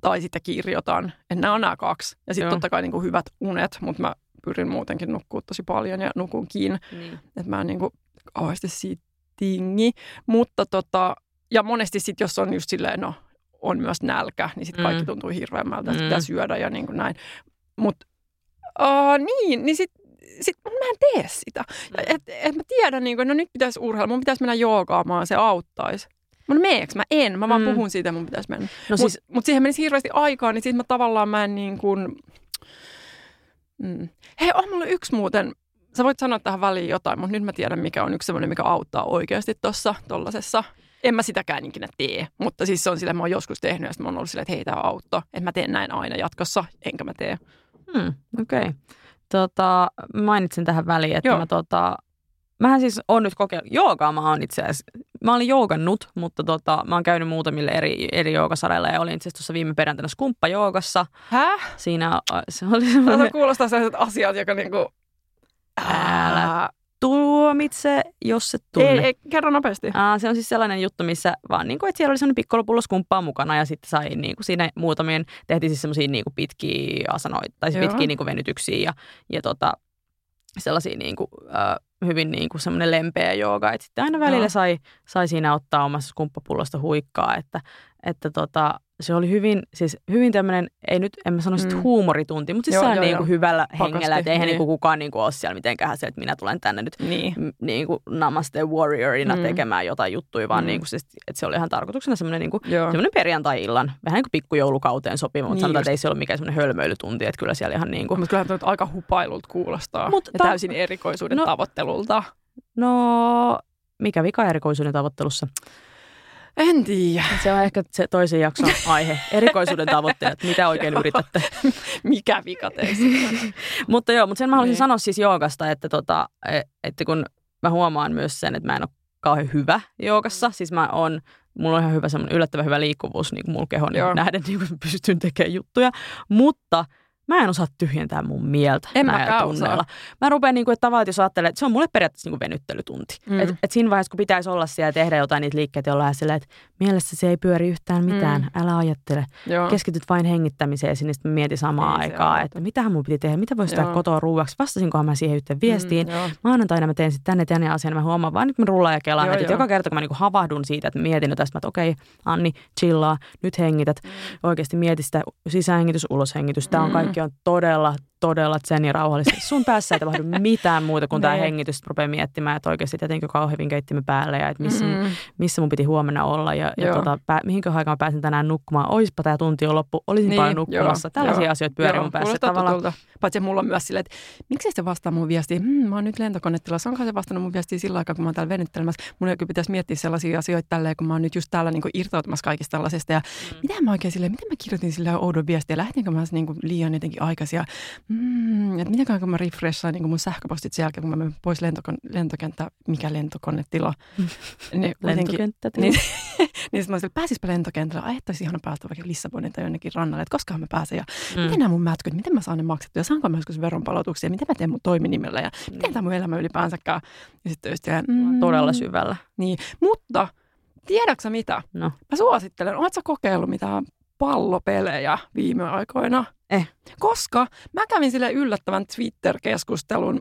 tai sitten kirjoitan, että nämä on nämä kaksi. Ja sitten totta kai niin kuin hyvät unet, mutta mä pyrin muutenkin nukkua tosi paljon ja nukunkin. Niin. Että mä en niin kuin kauheasti siitä tingi. Mutta tota, ja monesti sitten, jos on just silleen, no on myös nälkä, niin sitten kaikki Mm. tuntuu hirveämmältä, että Mm. pitää syödä ja niin kuin näin. Mutta uh, niin, niin sitten sit, mä en tee sitä. Mm. Et, et mä tiedän, niin kuin, no nyt pitäisi urheilla, mun pitäisi mennä joogaamaan, se auttaisi. Mutta meeks mä en, mä vaan Mm. puhun siitä, mun pitäisi mennä. No Mutta siis, mut siihen menisi hirveästi aikaa, niin sitten mä tavallaan mä en niin kuin... Mm. Hei, on mulla yksi muuten, sä voit sanoa tähän väliin jotain, mutta nyt mä tiedän, mikä on yksi semmoinen, mikä auttaa oikeasti tuossa tollasessa. En mä sitäkään ikinä tee, mutta siis se on sille, mä oon joskus tehnyt ja sitten mä oon ollut silleen, että hei, tää auttoi. Että mä teen näin aina jatkossa, enkä mä tee. hmm, okei. Okay. Tota, mainitsin tähän väliin, että Joo. mä tota, Mähän siis on nyt kokeillut, joogaa mä oon itse asiassa, mä olin joogannut, mutta tota, mä oon käynyt muutamille eri, eri joogasareilla ja olin itse asiassa tuossa viime perjantaina skumppa-joogassa. Häh? Siinä äh, se oli semmoinen, kuulostaa sellaiset asiat, joka niinku... Älä tuomitse, jos se tunne. Ei, ei, kerro nopeasti. Aa, se on siis sellainen juttu, missä vaan niin kuin, että siellä oli sellainen pikkulopullo skumppaa mukana ja sitten sai niin kuin siinä muutamien, tehtiin siis semmoisia niin kuin pitkiä asanoita tai siis pitkiä niin kuin venytyksiä ja, ja tota, sellaisia niin kuin, äh, hyvin niin kuin semmoinen lempeä jooga. Et sitten aina välillä Joo. sai, sai siinä ottaa omassa skumppapullosta huikkaa, että, että tota, se oli hyvin, siis hyvin tämmöinen, ei nyt, en mä että Mm. huumoritunti, mutta siis Joo, joo, niin kuin hyvällä Pakasti, hengellä, että eihän niin. niin kukaan niin kuin ole siellä mitenkään se, että minä tulen tänne nyt Niin. m- niin kuin namaste warriorina Mm. tekemään jotain juttuja, vaan Mm. niin kuin se, että se oli ihan tarkoituksena semmoinen niin kuin, semmoinen perjantai-illan, vähän niin kuin pikkujoulukauteen sopiva, mutta Niin sanotaan, just. että ei se ollut mikään semmoinen hölmöilytunti, että kyllä siellä ihan niin kuin, Mutta kyllähän tuo aika hupailulta kuulostaa. Mut ja ta- täysin erikoisuuden no- tavoittelulta. no mikä vika erikoisuuden tavoittelussa? En tiedä. Se on ehkä se toisen jakson aihe, erikoisuuden tavoitteet, mitä oikein yritätte. Mikä vika teissä? mutta joo, mutta sen mä haluaisin Niin. sanoa siis joogasta, että, tota, e- että kun mä huomaan myös sen, että mä en ole kauhean hyvä joogassa, siis mä oon, mulla on ihan hyvä, semmoinen yllättävän hyvä liikkuvuus niin mulla kehon Joo. nähden, niin kuin pystyn tekemään juttuja, mutta mä en osaa tyhjentää mun mieltä En näillä tunneilla. osaa. Mä rupean niin kuin, että tavallaan, että jos ajattelee, että se on mulle periaatteessa niin kuin venyttelytunti. Mm. Mm. Et, et siinä vaiheessa, kun pitäisi olla siellä ja tehdä jotain niitä liikkeitä, jolla on silleen, että mielessä se ei pyöri yhtään mitään, Mm. mm. älä ajattele. Joo. Keskityt vain hengittämiseen ja sitten mietin samaan Ei se aikaan, auta. että mitähän mun piti tehdä, mitä voisi tehdä kotoa ruuaksi. Vastasinkohan mä siihen yhteen viestiin. Mm, joo. Maanantaina mä teen sitten tänne tänne asian, mä huomaan vaan nyt mä rullaan ja kelaan. Joo, Että joo. joka kerta kun mä niinku havahdun siitä, että mietin jo tästä, että okei, Anni, chillaa, nyt hengität. Mm. Oikeasti mieti sitä sisähengitys, uloshengitys. Tämä on Mm. Kaikki on todella, todella zen ja rauhallista. Sun päässä ei tapahdu mitään muuta kuin tämä Nee. hengitys. Rupeaa miettimään, että oikeasti tietenkin kauhean keittimen päälle ja että missä, mun, Mm. missä mun piti huomenna olla ja, ja tota, pää, mihinkä aikaan mä pääsen tänään nukkumaan. Oispa tämä tunti jo loppu, olisinpa Niin, nukkumassa. joo, Tällaisia joo. asioita pyörii mun päässä. Tavallaan, tutulta. Paitsi mulla on myös silleen, että miksi se vastaa mun viestiin? Hmm, mä oon nyt lentokonetilassa. Onko se vastannut mun viestiin sillä aikaa, kun mä oon täällä venyttelemässä? Mun ei pitäisi miettiä sellaisia asioita tälleen, kun mä oon nyt just täällä niin irtautumassa kaikista tällaisesta. Ja mm. mitä mä oikein silleen, miten mä kirjoitin sillä oudon viestiä? Lähtinkö mä niin liian jotenkin aikaisin? Ja, mm, että miten kun mä refreshaan niin mun sähköpostit sen jälkeen, kun mä menen pois lentokon, lentokenttä, mikä lentokonetila? niin, kuitenkin- lentokenttä. niin, niin sitten mä olisin, pääsispä lentokentällä, ai että olisi ihana päästä vaikka Lissabonin tai jonnekin rannalle, että koskaan mä pääsen ja mm. miten nämä mun mätkyt, miten mä saan ne maksettua ja saanko mä joskus veronpalautuksia, miten mä teen mun toiminimellä ja miten tämä mun elämä ylipäänsäkään. Ja sitten siellä, mm, Todella syvällä. Niin, mutta tiedätkö mitä? No. Mä suosittelen, ootko kokeillut mitään pallopelejä viime aikoina? Eh. Koska mä kävin sille yllättävän Twitter-keskustelun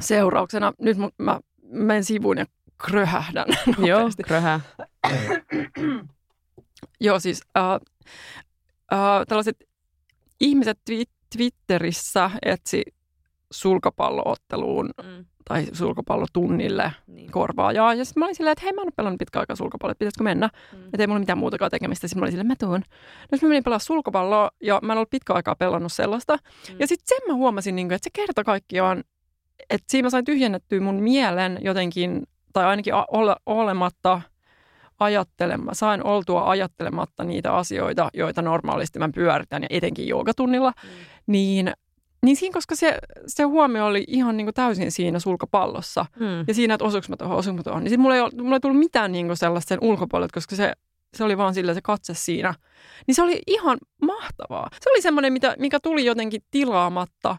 seurauksena, nyt mun- mä menen sivuun ja kröhähdän Joo, kröhää. Joo, siis äh, äh, tällaiset ihmiset twi- Twitterissä etsi sulkapallootteluun Mm. Tai sulkapallotunnille Niin. korvaajaa. Ja sitten mä olin silleen, että hei, mä en ole pelannut pitkään aikaa sulkapalloa, että pitäisikö mennä? Mm. Että ei mulla mitään muutakaan tekemistä. Sitten mä olin silleen, mä tuun. No sitten mä menin pelaa sulkapalloa ja mä en ollut pitkään aikaa pelannut sellaista. Mm. Ja sitten sen mä huomasin, niin kuin, että se kerta kaikkiaan, että siinä mä sain tyhjennettyä mun mielen jotenkin, tai ainakin a- ole, olematta ajattelema, sain oltua ajattelematta niitä asioita, joita normaalisti mä pyöritän ja etenkin joogatunnilla, Mm. niin, niin siinä, koska se, se huomio oli ihan niin kuin täysin siinä sulkapallossa Mm. ja siinä, että osuuko mä tuohon, osuuko mä tuohon, niin mulla ei, mulla ei tullut mitään niin kuin sellaista sen ulkopuolelta, koska se, se oli vaan sillä se katse siinä. Niin se oli ihan mahtavaa. Se oli semmoinen, mitä, mikä tuli jotenkin tilaamatta,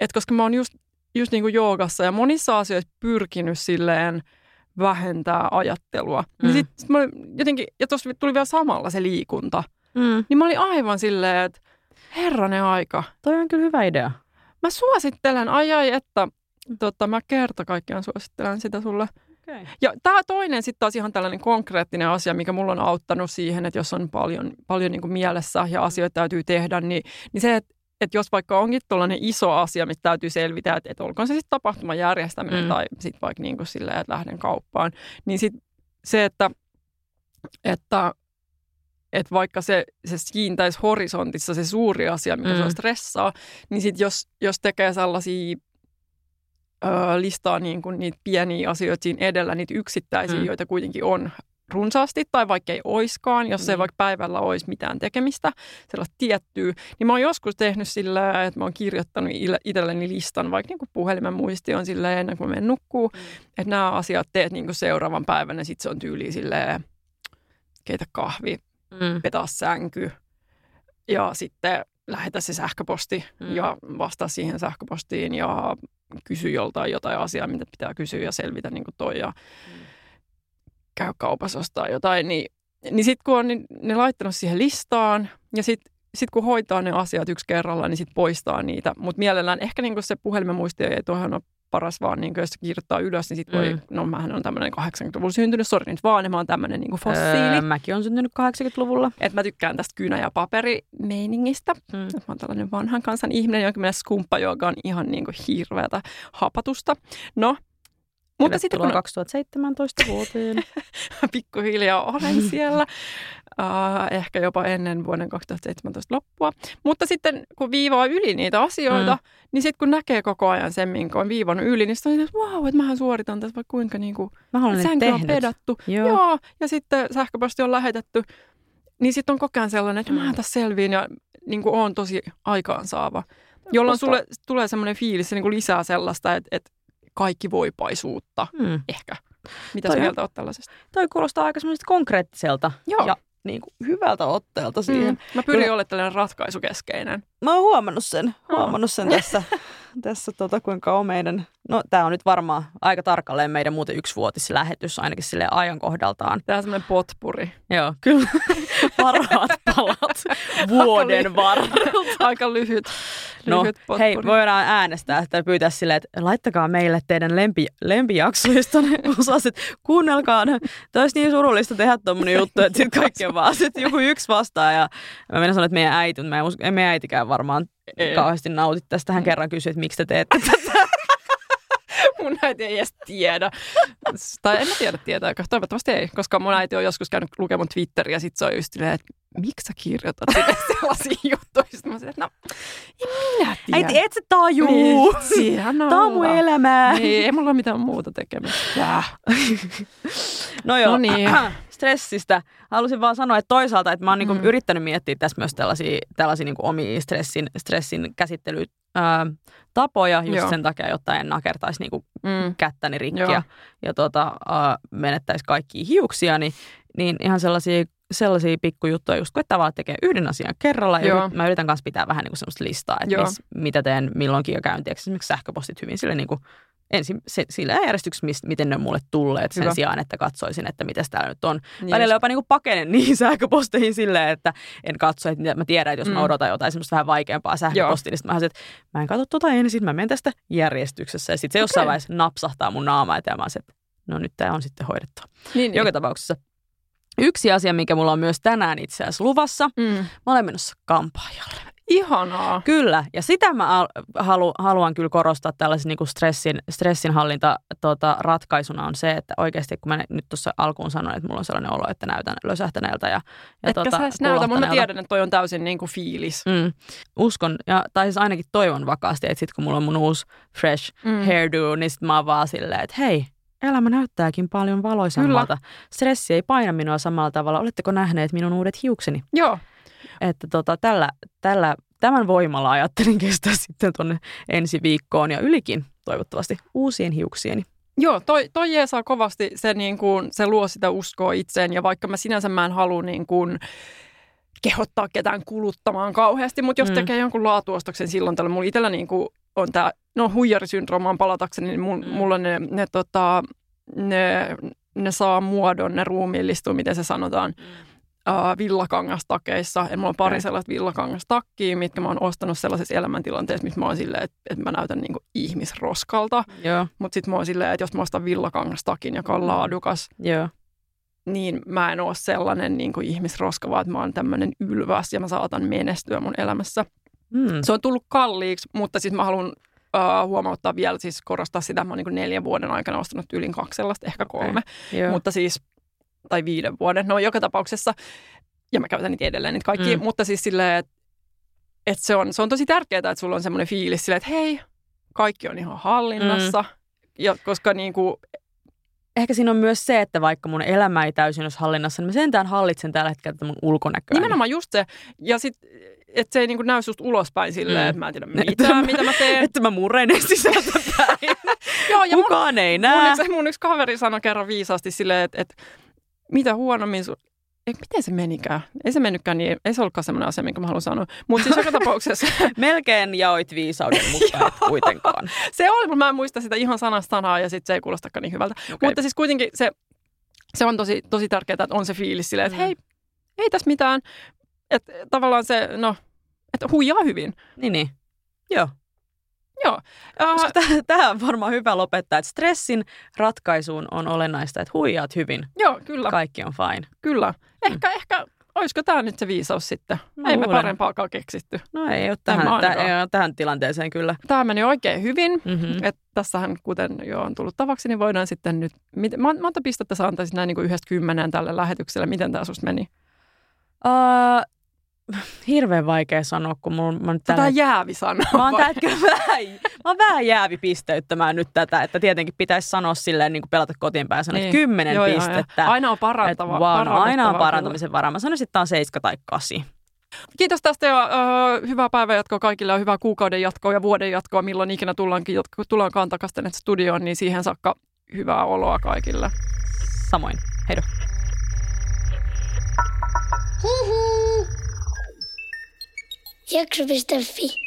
että koska mä oon just, just niin kuin joogassa ja monissa asioissa pyrkinyt silleen vähentää ajattelua. Mm. Mm. Niin sit, sit mä olin jotenkin, ja tuossa tuli vielä samalla se liikunta. Mm. Niin mä olin aivan silleen, että herranen aika. Toi on kyllä hyvä idea. Mä suosittelen, ai ai, että tota, mä kerta kaikkiaan suosittelen sitä sulle. Okay. Ja tämä toinen sitten taas ihan tällainen konkreettinen asia, mikä mulla on auttanut siihen, että jos on paljon, paljon niin kuin mielessä ja asioita täytyy tehdä, niin, niin se, että että jos vaikka onkin tällainen iso asia, mitä täytyy selvitä, että, että olkoon se sitten tapahtuman järjestäminen mm. tai sitten vaikka niin kuin silleen, että lähden kauppaan, niin sit se, että, että, että vaikka se, se kiintäisi horisontissa se suuri asia, mikä mm. se stressaa, niin sitten jos, jos tekee sellaisia ö, listaa niin kuin niitä pieniä asioita siinä edellä, niitä yksittäisiä, mm. joita kuitenkin on runsaasti, tai vaikka ei oiskaan, jos mm. ei vaikka päivällä olisi mitään tekemistä, sellaista tiettyä, niin mä oon joskus tehnyt sillä, että mä oon kirjoittanut itselleni listan, vaikka niin kuin puhelimen muisti on silleen ennen kuin mä menen nukkuu, mm. että nämä asiat teet niin kuin seuraavan päivän, ja sitten se on tyyli silleen, keitä kahvi, mm. petaa sänky, ja sitten lähetä se sähköposti mm. ja vastaa siihen sähköpostiin ja kysy joltain jotain asiaa, mitä pitää kysyä ja selvitä niin kuin toi ja mm. käy kaupassa ostaa jotain. Niin, niin sitten kun on niin, ne laittanut siihen listaan ja sitten sit kun hoitaa ne asiat yksi kerralla, niin sitten poistaa niitä. Mutta mielellään ehkä niin se puhelimen muisti ei tuohon ole paras vaan, niin jos kirjoittaa ylös, niin sitten voi, mm. no mähän on tämmöinen 80-luvulla syntynyt, sori nyt vaan, mä oon tämmöinen niin fossiili. Öö, mäkin on syntynyt 80-luvulla. Et mä tykkään tästä kynä- ja paperimeiningistä. Mm. Mä oon tällainen vanhan kansan ihminen, jonka mielestä skumppa, joka on ihan niin kuin hirveätä hapatusta. No, mutta sitten kun... 2017 vuoteen. Pikkuhiljaa olen siellä. Uh, ehkä jopa ennen vuoden 2017 loppua. Mutta sitten kun viivaa yli niitä asioita, mm. niin sitten kun näkee koko ajan sen, minkä on viivannut yli, niin sitten on, että wow, että mähän suoritan tässä vaikka kuinka niin kuin, sänky on pedattu. Joo. Joo. Ja sitten sähköposti on lähetetty. Niin sitten on koko ajan sellainen, että mm. mä tässä selviin ja niin kuin on tosi aikaansaava. Jolloin Koska... sulle tulee semmoinen fiilis, se niin kuin lisää sellaista, että, että kaikki voipaisuutta mm. ehkä. Mitä toi, mieltä olet tällaisesta? Toi kuulostaa aika semmoista konkreettiselta Joo. ja niin kuin hyvältä otteelta mm. siihen. Mm. Mä pyrin Kyllä. olemaan tällainen ratkaisukeskeinen. Mä oon huomannut sen, huomannut sen tässä, tässä tota, kuinka on meidän, no tämä on nyt varmaan aika tarkalleen meidän muuten yksivuotislähetys ainakin sille ajankohdaltaan. Tämä on semmoinen potpuri. Joo, kyllä. Parhaat palat vuoden varrelta. aika lyhyt. No hei, voidaan äänestää että pyytää silleen, että laittakaa meille teidän lempi, lempijaksoista ne osaset. Kuunnelkaa ne. Tämä olisi niin surullista tehdä tuommoinen juttu, että sitten kaikki vaan sit joku yksi vastaa. Ja mä menen sanoa, että meidän äiti, mutta ei meidän äitikään varmaan ei. kauheasti nauti tästä. Hän kerran kysyi, että miksi te teette tätä. mun äiti ei edes tiedä. Tai en mä tiedä tietääkö. Toivottavasti ei, koska mun äiti on joskus käynyt lukemaan Twitteriä ja sit se on just silleen, että miksi sä kirjoitat sellaisia juttuja? Sitten mä sanoin, että no, en minä tiedä. Äiti, et sä tajuu. Niin, Tämä on mun elämää. Niin, ei mulla ole mitään muuta tekemistä. no joo, no niin. stressistä. Halusin vaan sanoa, että toisaalta, että mä oon niinku mm. niinku yrittänyt miettiä tässä myös tällaisia, tällaisia niinku omia stressin, stressin käsittely, ää, tapoja just Joo. sen takia, jotta en nakertaisi niinku mm. kättäni rikki ja, ja tota, menettäisi kaikkia hiuksia, niin, niin ihan sellaisia sellaisia pikkujuttuja, just kun tavallaan tekee yhden asian kerralla. Joo. Ja mä yritän kanssa pitää vähän niin kuin semmoista listaa, että mis, mitä teen milloinkin ja käyn. Esimerkiksi sähköpostit hyvin sille niin kuin ensin se, sillä järjestyksessä, miten ne on mulle tulleet sen Hyvä. sijaan, että katsoisin, että mitä täällä nyt on. Niin Välillä jopa niin pakenen niihin sähköposteihin silleen, että en katso, että mä tiedän, että jos mm. mä odotan jotain semmoista vähän vaikeampaa sähköpostia, niin mä, että mä en katso tota ensin, mä menen tästä järjestyksessä. Ja sitten se okay. jossain vaiheessa napsahtaa mun naamaa, ja mä että no nyt tämä on sitten hoidettu. Niin, Joka niin. tapauksessa Yksi asia, mikä mulla on myös tänään itse asiassa luvassa, mm. mä olen menossa kampaajalle. Ihanaa. Kyllä, ja sitä mä halu, haluan kyllä korostaa tällaisen niin stressin, stressinhallinta tota, ratkaisuna on se, että oikeasti kun mä nyt tuossa alkuun sanoin, että mulla on sellainen olo, että näytän lösähtäneeltä ja, ja Etkä tota, sä näytä, mutta mä tiedän, että toi on täysin niin kuin fiilis. Mm. Uskon, ja, tai siis ainakin toivon vakaasti, että sitten kun mulla on mun uusi fresh mm. hairdo, niin sit mä oon vaan silleen, että hei, elämä näyttääkin paljon valoisammalta. Kyllä. Stressi ei paina minua samalla tavalla. Oletteko nähneet minun uudet hiukseni? Joo. Että tota, tällä, tällä, tämän voimalla ajattelin kestää sitten tuonne ensi viikkoon ja ylikin toivottavasti uusien hiuksieni. Joo, toi, toi jeesaa kovasti. Se, niin kuin, se luo sitä uskoa itseen ja vaikka mä sinänsä mä en halua niin kuin, kehottaa ketään kuluttamaan kauheasti, mutta jos mm. tekee jonkun laatuostoksen silloin tällä, mulla itsellä niin kuin on tämä, no huijarisyndroomaan palatakseni, niin mul, mm. mulla ne, ne, tota, ne, ne saa muodon, ne ruumiillistuu, miten se sanotaan. Mm äh, villakangastakeissa. Ja mulla on pari okay. sellaista villakangastakkiä, mitkä mä oon ostanut sellaisessa elämäntilanteessa, missä mä oon silleen, että, että mä näytän niin ihmisroskalta. Mutta sitten mä oon silleen, että jos mä ostan villakangastakin, joka on mm. laadukas, Joo. niin mä en ole sellainen niin kuin ihmisroska, vaan että mä oon tämmöinen ylväs ja mä saatan menestyä mun elämässä. Mm. Se on tullut kalliiksi, mutta siis mä haluan uh, huomauttaa vielä, siis korostaa sitä, että mä oon niin neljän vuoden aikana ostanut yli kaksi sellaista, ehkä kolme. Okay. Mutta siis, tai viiden vuoden, no joka tapauksessa, ja mä käytän niitä edelleen niitä kaikki, mm. mutta siis silleen, että et se, on, se on tosi tärkeää, että sulla on semmoinen fiilis silleen, että hei, kaikki on ihan hallinnassa, mm. ja koska niin kuin, ehkä siinä on myös se, että vaikka mun elämä ei täysin olisi hallinnassa, niin mä sentään hallitsen tällä hetkellä mun ulkonäköä. Nimenomaan just se. Ja sitten että se ei niin näy susta ulospäin silleen, mm. että mä en tiedä mitä, mitä mä teen. Että mä murenen sisältäpäin. Joo, ja Kukaan mun, ei näe. Mun yksi, mun yksi kaveri sanoi kerran viisaasti silleen, että, että mitä huonommin sun... Ei, miten se menikään? Ei se mennytkään niin, ei se ollutkaan semmoinen asia, minkä mä haluan sanoa. Mutta siis joka tapauksessa... Melkein jaoit viisauden, mutta et kuitenkaan. se oli, mutta mä en muista sitä ihan sanasta sanaa ja sitten se ei kuulostakaan niin hyvältä. Okay. Mutta siis kuitenkin se, se on tosi, tosi tärkeää, että on se fiilis silleen, että mm. hei, ei tässä mitään. Että tavallaan se, no, että huijaa hyvin. Niin, niin. Joo. Joo. Uh, tähän on varmaan hyvä lopettaa, että stressin ratkaisuun on olennaista, että huijaat hyvin. Joo, kyllä. Kaikki on fine. Kyllä. Ehkä, mm. ehkä olisiko tämä nyt se viisaus sitten? No, ei me parempaakaan keksitty. No ei ole tähän, täh, ei ole tähän tilanteeseen kyllä. Tämä meni oikein hyvin. Mm-hmm. Et tässähän, kuten jo on tullut tavaksi, niin voidaan sitten nyt... Miten, monta pistettä sä antaisit näin niin kuin yhdestä kymmeneen tälle lähetykselle? Miten tämä susta meni? Uh, hirveän vaikea sanoa, kun mun, mä nyt tällä... Tämä jäävi sana. Mä oon tällä vähän, mä oon vähän jäävi pisteyttämään nyt tätä, että tietenkin pitäisi sanoa silleen niin kuin pelata kotiin päin sanoa, niin. että kymmenen joo, pistettä. Joo, Aina on parantava. Että, wow, no, aina on parantamisen varaa. Mä sanoisin, että tämä on seiska tai kasi. Kiitos tästä ja uh, hyvää päivän jatkoa kaikille ja hyvää kuukauden jatkoa ja vuoden jatkoa, milloin ikinä tullaankin, tullaankaan takaisin studioon, niin siihen saakka hyvää oloa kaikille. Samoin. Heido. Hihi. Jakso.fi